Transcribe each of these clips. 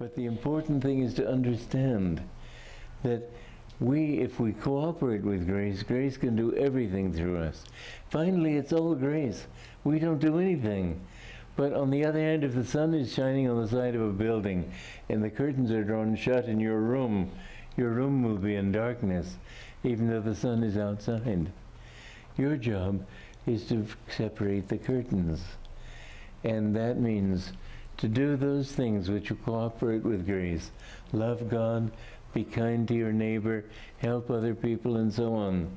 But the important thing is to understand that we, if we cooperate with grace, grace can do everything through us. Finally, it's all grace. We don't do anything. But on the other hand, if the sun is shining on the side of a building and the curtains are drawn shut in your room, your room will be in darkness, even though the sun is outside. Your job is to separate the curtains. And that means to do those things which will cooperate with grace. Love God, be kind to your neighbor, help other people, and so on.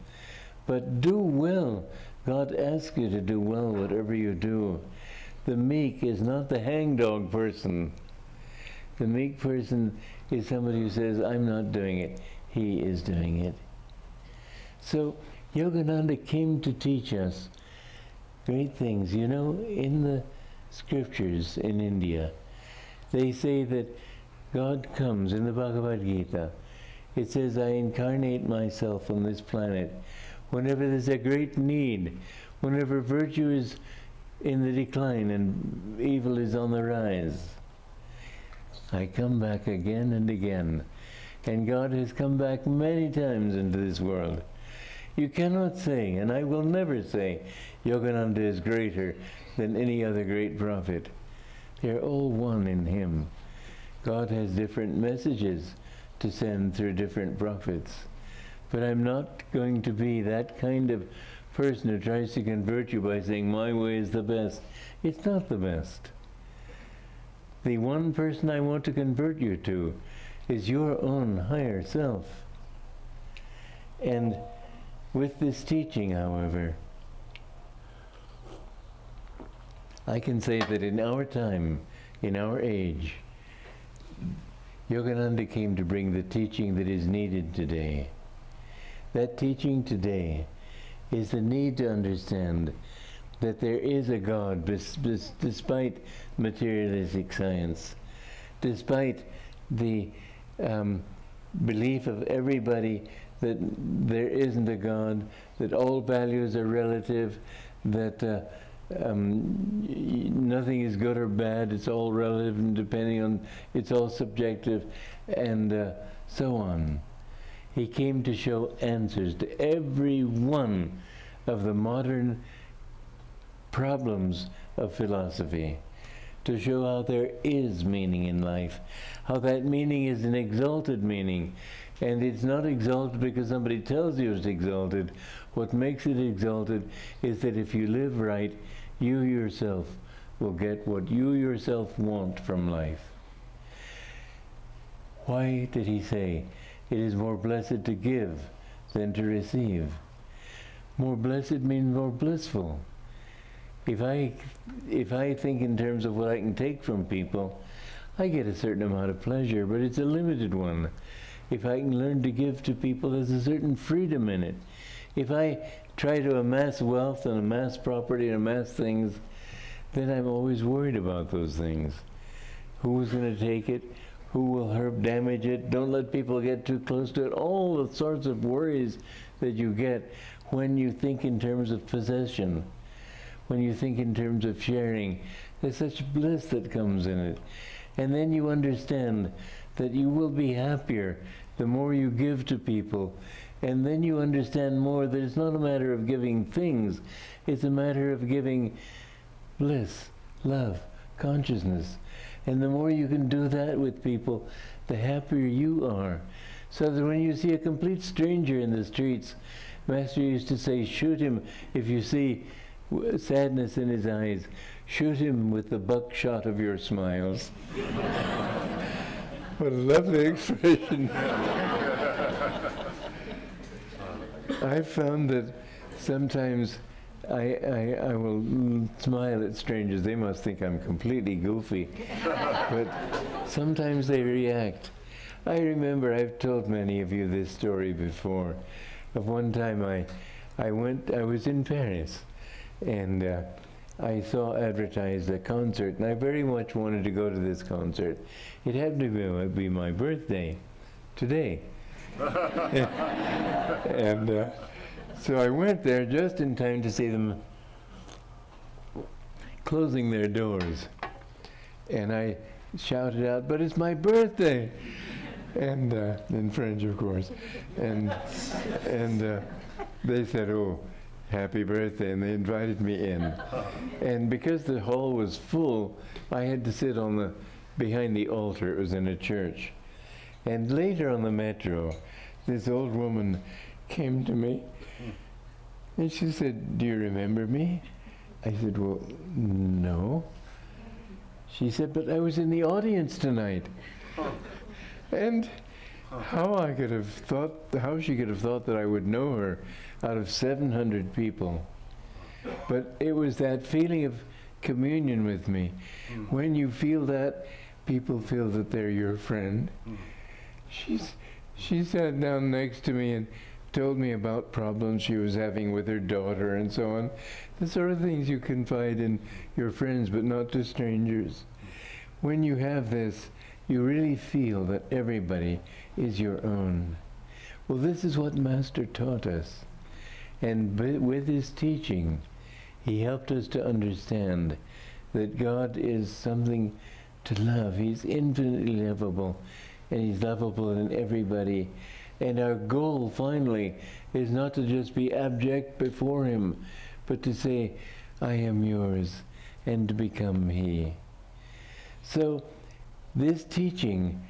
But do well. God asks you to do well, whatever you do. The meek is not the hangdog person. The meek person is somebody who says, I'm not doing it. He is doing it. So Yogananda came to teach us great things. You know, in the scriptures in India, they say that God comes in the Bhagavad Gita. It says, I incarnate myself on this planet whenever there's a great need, whenever virtue is in the decline and evil is on the rise. I come back again and again. And God has come back many times into this world. You cannot say, and I will never say, Yogananda is greater than any other great prophet. They're all one in Him. God has different messages to send through different prophets. But I'm not going to be that kind of person who tries to convert you by saying, My way is the best. It's not the best. The one person I want to convert you to is your own higher self. And with this teaching, however, I can say that in our time, in our age, Yogananda came to bring the teaching that is needed today. That teaching today is the need to understand that there is a God bis- bis- despite materialistic science, despite the um, belief of everybody that there isn't a God, that all values are relative, that uh, um, nothing is good or bad, it's all relative and depending on, it's all subjective, and uh, so on. He came to show answers to every one of the modern problems of philosophy, to show how there is meaning in life, how that meaning is an exalted meaning. And it's not exalted because somebody tells you it's exalted. What makes it exalted is that if you live right, you yourself will get what you yourself want from life. Why did he say, it is more blessed to give than to receive? More blessed means more blissful. If I, if I think in terms of what I can take from people, I get a certain amount of pleasure, but it's a limited one. If I can learn to give to people, there's a certain freedom in it. If I try to amass wealth and amass property and amass things, then I'm always worried about those things. Who's going to take it? Who will hurt, damage it? Don't let people get too close to it. All the sorts of worries that you get when you think in terms of possession, when you think in terms of sharing. There's such bliss that comes in it. And then you understand that you will be happier the more you give to people. And then you understand more that it's not a matter of giving things, it's a matter of giving bliss, love, consciousness. And the more you can do that with people, the happier you are. So that when you see a complete stranger in the streets, Master used to say, shoot him if you see sadness in his eyes. Shoot him with the buckshot of your smiles. what a lovely expression. I've found that sometimes I, I, I, will smile at strangers. They must think I'm completely goofy. but sometimes they react. I remember I've told many of you this story before. Of one time I, I went, I was in Paris, and uh, I saw advertised a concert, and I very much wanted to go to this concert. It happened to be, be my birthday today. and uh, so I went there just in time to see them closing their doors. And I shouted out, "But it's my birthday!" and uh, in French, of course, and and uh, they said, "Oh, happy birthday!" and they invited me in. And because the hall was full, I had to sit on the behind the altar. It was in a church. And later on the metro, this old woman came to me, and she said, "Do you remember me?" I said, "Well, no." She said, "But I was in the audience tonight." And how I could have thought, how she could have thought that I would know her out of 700 people. But it was that feeling of communion with me. Mm. When you feel that, people feel that they're your friend. Mm. She's, she sat down next to me and told me about problems she was having with her daughter and so on. The sort of things you confide in your friends, but not to strangers. When you have this, you really feel that everybody is your own. Well, this is what Master taught us. And with his teaching, he helped us to understand that God is something to love. He's infinitely lovable, and he's lovable in everybody. And our goal, finally, is not to just be abject before him, but to say, I am yours, and to become he. So, this teaching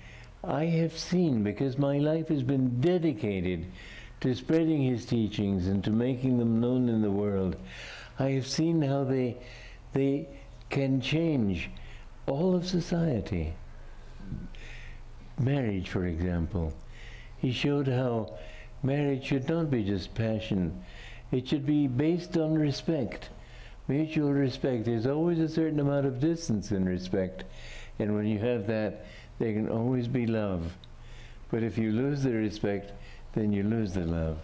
I have seen because my life has been dedicated to spreading his teachings and to making them known in the world. I have seen how they, they can change all of society. Marriage, for example. He showed how marriage should not be just passion, it should be based on respect, mutual respect. There's always a certain amount of distance in respect. And when you have that, there can always be love. But if you lose the respect, then you lose the love.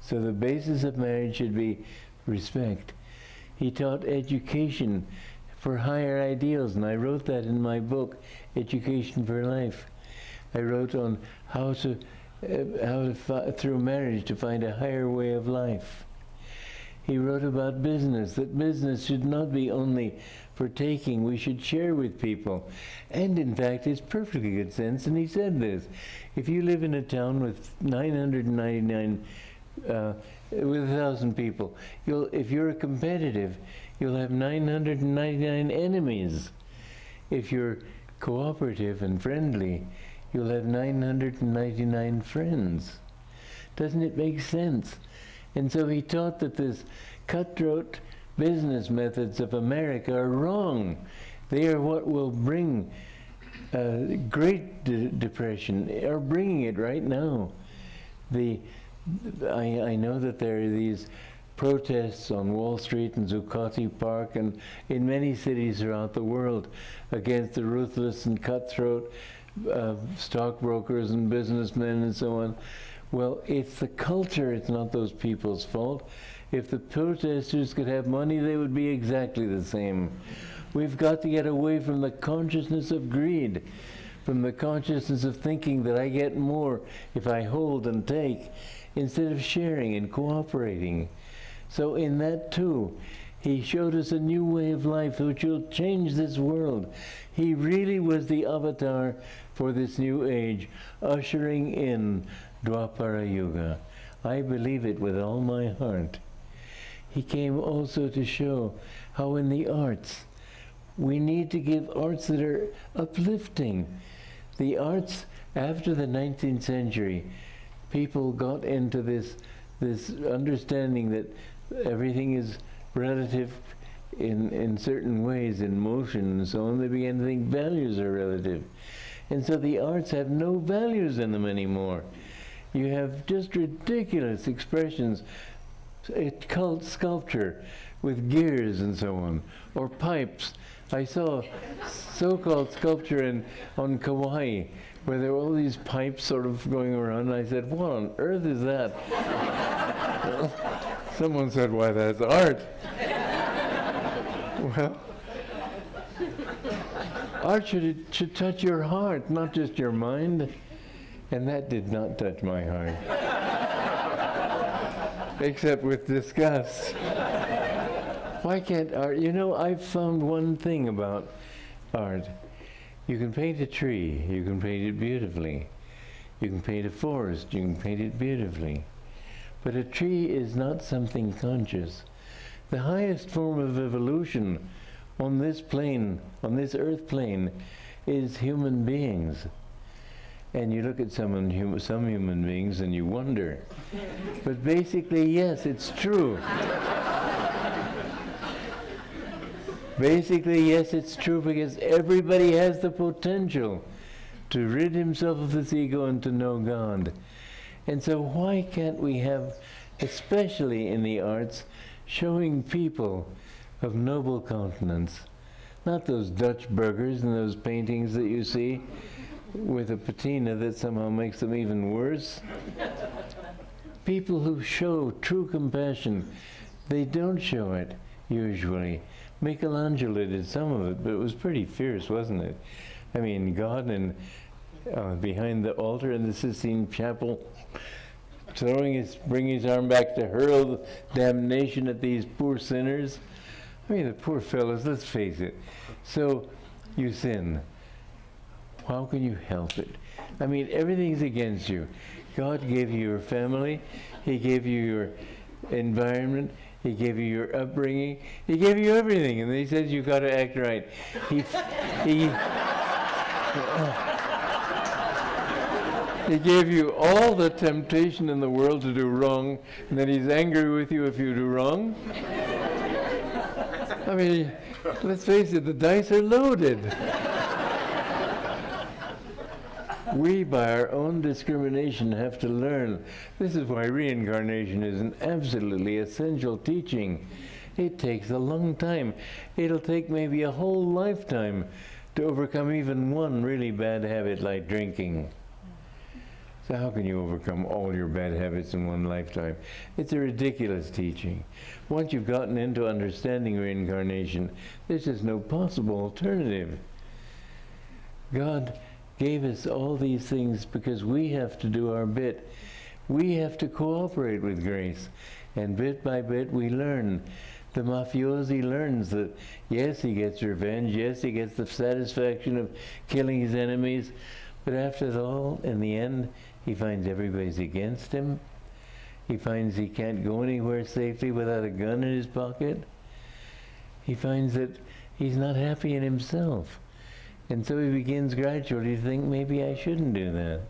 So the basis of marriage should be respect. He taught education for higher ideals, and I wrote that in my book, Education for Life. I wrote on how to, uh, how to through marriage to find a higher way of life. He wrote about business, that business should not be only for taking, we should share with people. And in fact, it's perfectly good sense, and he said this. If you live in a town with 999, uh, with a thousand people, you'll, if you're competitive, you'll have 999 enemies. If you're cooperative and friendly, you'll have 999 friends. Doesn't it make sense? And so he taught that this cutthroat business methods of America are wrong. They are what will bring uh, great de- depression, are bringing it right now. The, I, I know that there are these protests on Wall Street and Zuccotti Park and in many cities throughout the world against the ruthless and cutthroat uh, stockbrokers and businessmen and so on. Well, it's the culture, it's not those people's fault. If the protesters could have money, they would be exactly the same. We've got to get away from the consciousness of greed, from the consciousness of thinking that I get more if I hold and take, instead of sharing and cooperating. So, in that too, he showed us a new way of life which will change this world. He really was the avatar for this new age, ushering in Dwapara Yuga. I believe it with all my heart he came also to show how in the arts we need to give arts that are uplifting. The arts after the 19th century, people got into this this understanding that everything is relative in in certain ways in motion and so on. They began to think values are relative, and so the arts have no values in them anymore. You have just ridiculous expressions a cult sculpture with gears and so on, or pipes. I saw so-called sculpture in on Kauai where there were all these pipes sort of going around. And I said, "What on earth is that?" Someone said, "Why, that's art." Well, art should should touch your heart, not just your mind, and that did not touch my heart except with disgust. Why can't art? You know, I've found one thing about art. You can paint a tree, you can paint it beautifully. You can paint a forest, you can paint it beautifully. But a tree is not something conscious. The highest form of evolution on this plane, on this earth plane, is human beings. And you look at some, hum, some human beings and you wonder. but basically, yes, it's true. basically, yes, it's true because everybody has the potential to rid himself of this ego and to know God. And so, why can't we have, especially in the arts, showing people of noble countenance? Not those Dutch burghers and those paintings that you see with a patina that somehow makes them even worse. people who show true compassion, they don't show it usually. Michelangelo did some of it, but it was pretty fierce, wasn't it? I mean, God and uh, behind the altar in the Sistine Chapel, throwing his, bringing his arm back to hurl damnation at these poor sinners. I mean, the poor fellows, let's face it. So, you sin. How can you help it? I mean, everything's against you. God gave you your family, He gave you your environment, He gave you your upbringing, He gave you everything, and He says you've got to act right. He, he, he gave you all the temptation in the world to do wrong, and then He's angry with you if you do wrong. I mean, let's face it, the dice are loaded. we, by our own discrimination, have to learn. This is why reincarnation is an absolutely essential teaching. It takes a long time. It'll take maybe a whole lifetime to overcome even one really bad habit like drinking. So, how can you overcome all your bad habits in one lifetime? It's a ridiculous teaching. Once you've gotten into understanding reincarnation, there's just no possible alternative. God gave us all these things because we have to do our bit. We have to cooperate with grace. And bit by bit, we learn. The mafiosi learns that, yes, he gets revenge, yes, he gets the satisfaction of killing his enemies, but after all, in the end, he finds everybody's against him. He finds he can't go anywhere safely without a gun in his pocket. He finds that he's not happy in himself. And so he begins gradually to think maybe I shouldn't do that.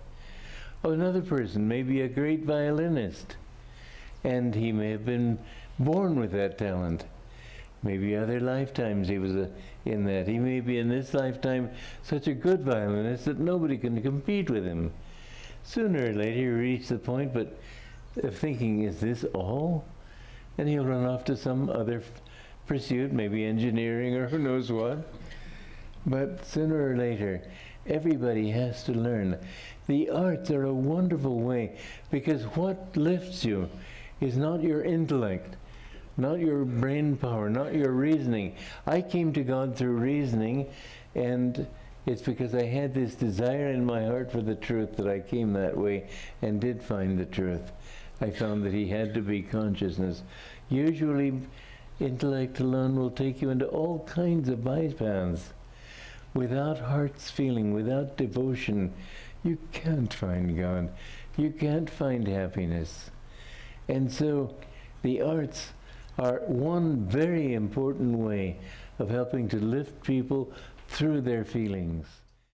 Oh, another person, maybe a great violinist. And he may have been born with that talent. Maybe other lifetimes he was a, in that. He may be in this lifetime such a good violinist that nobody can compete with him. Sooner or later you reach the point but of thinking, is this all? And he'll run off to some other pursuit, maybe engineering or who knows what. But sooner or later, everybody has to learn. The arts are a wonderful way because what lifts you is not your intellect, not your brain power, not your reasoning. I came to God through reasoning, and it's because I had this desire in my heart for the truth that I came that way and did find the truth. I found that He had to be consciousness. Usually, intellect alone will take you into all kinds of bypaths. Without heart's feeling, without devotion, you can't find God. You can't find happiness. And so the arts are one very important way of helping to lift people through their feelings.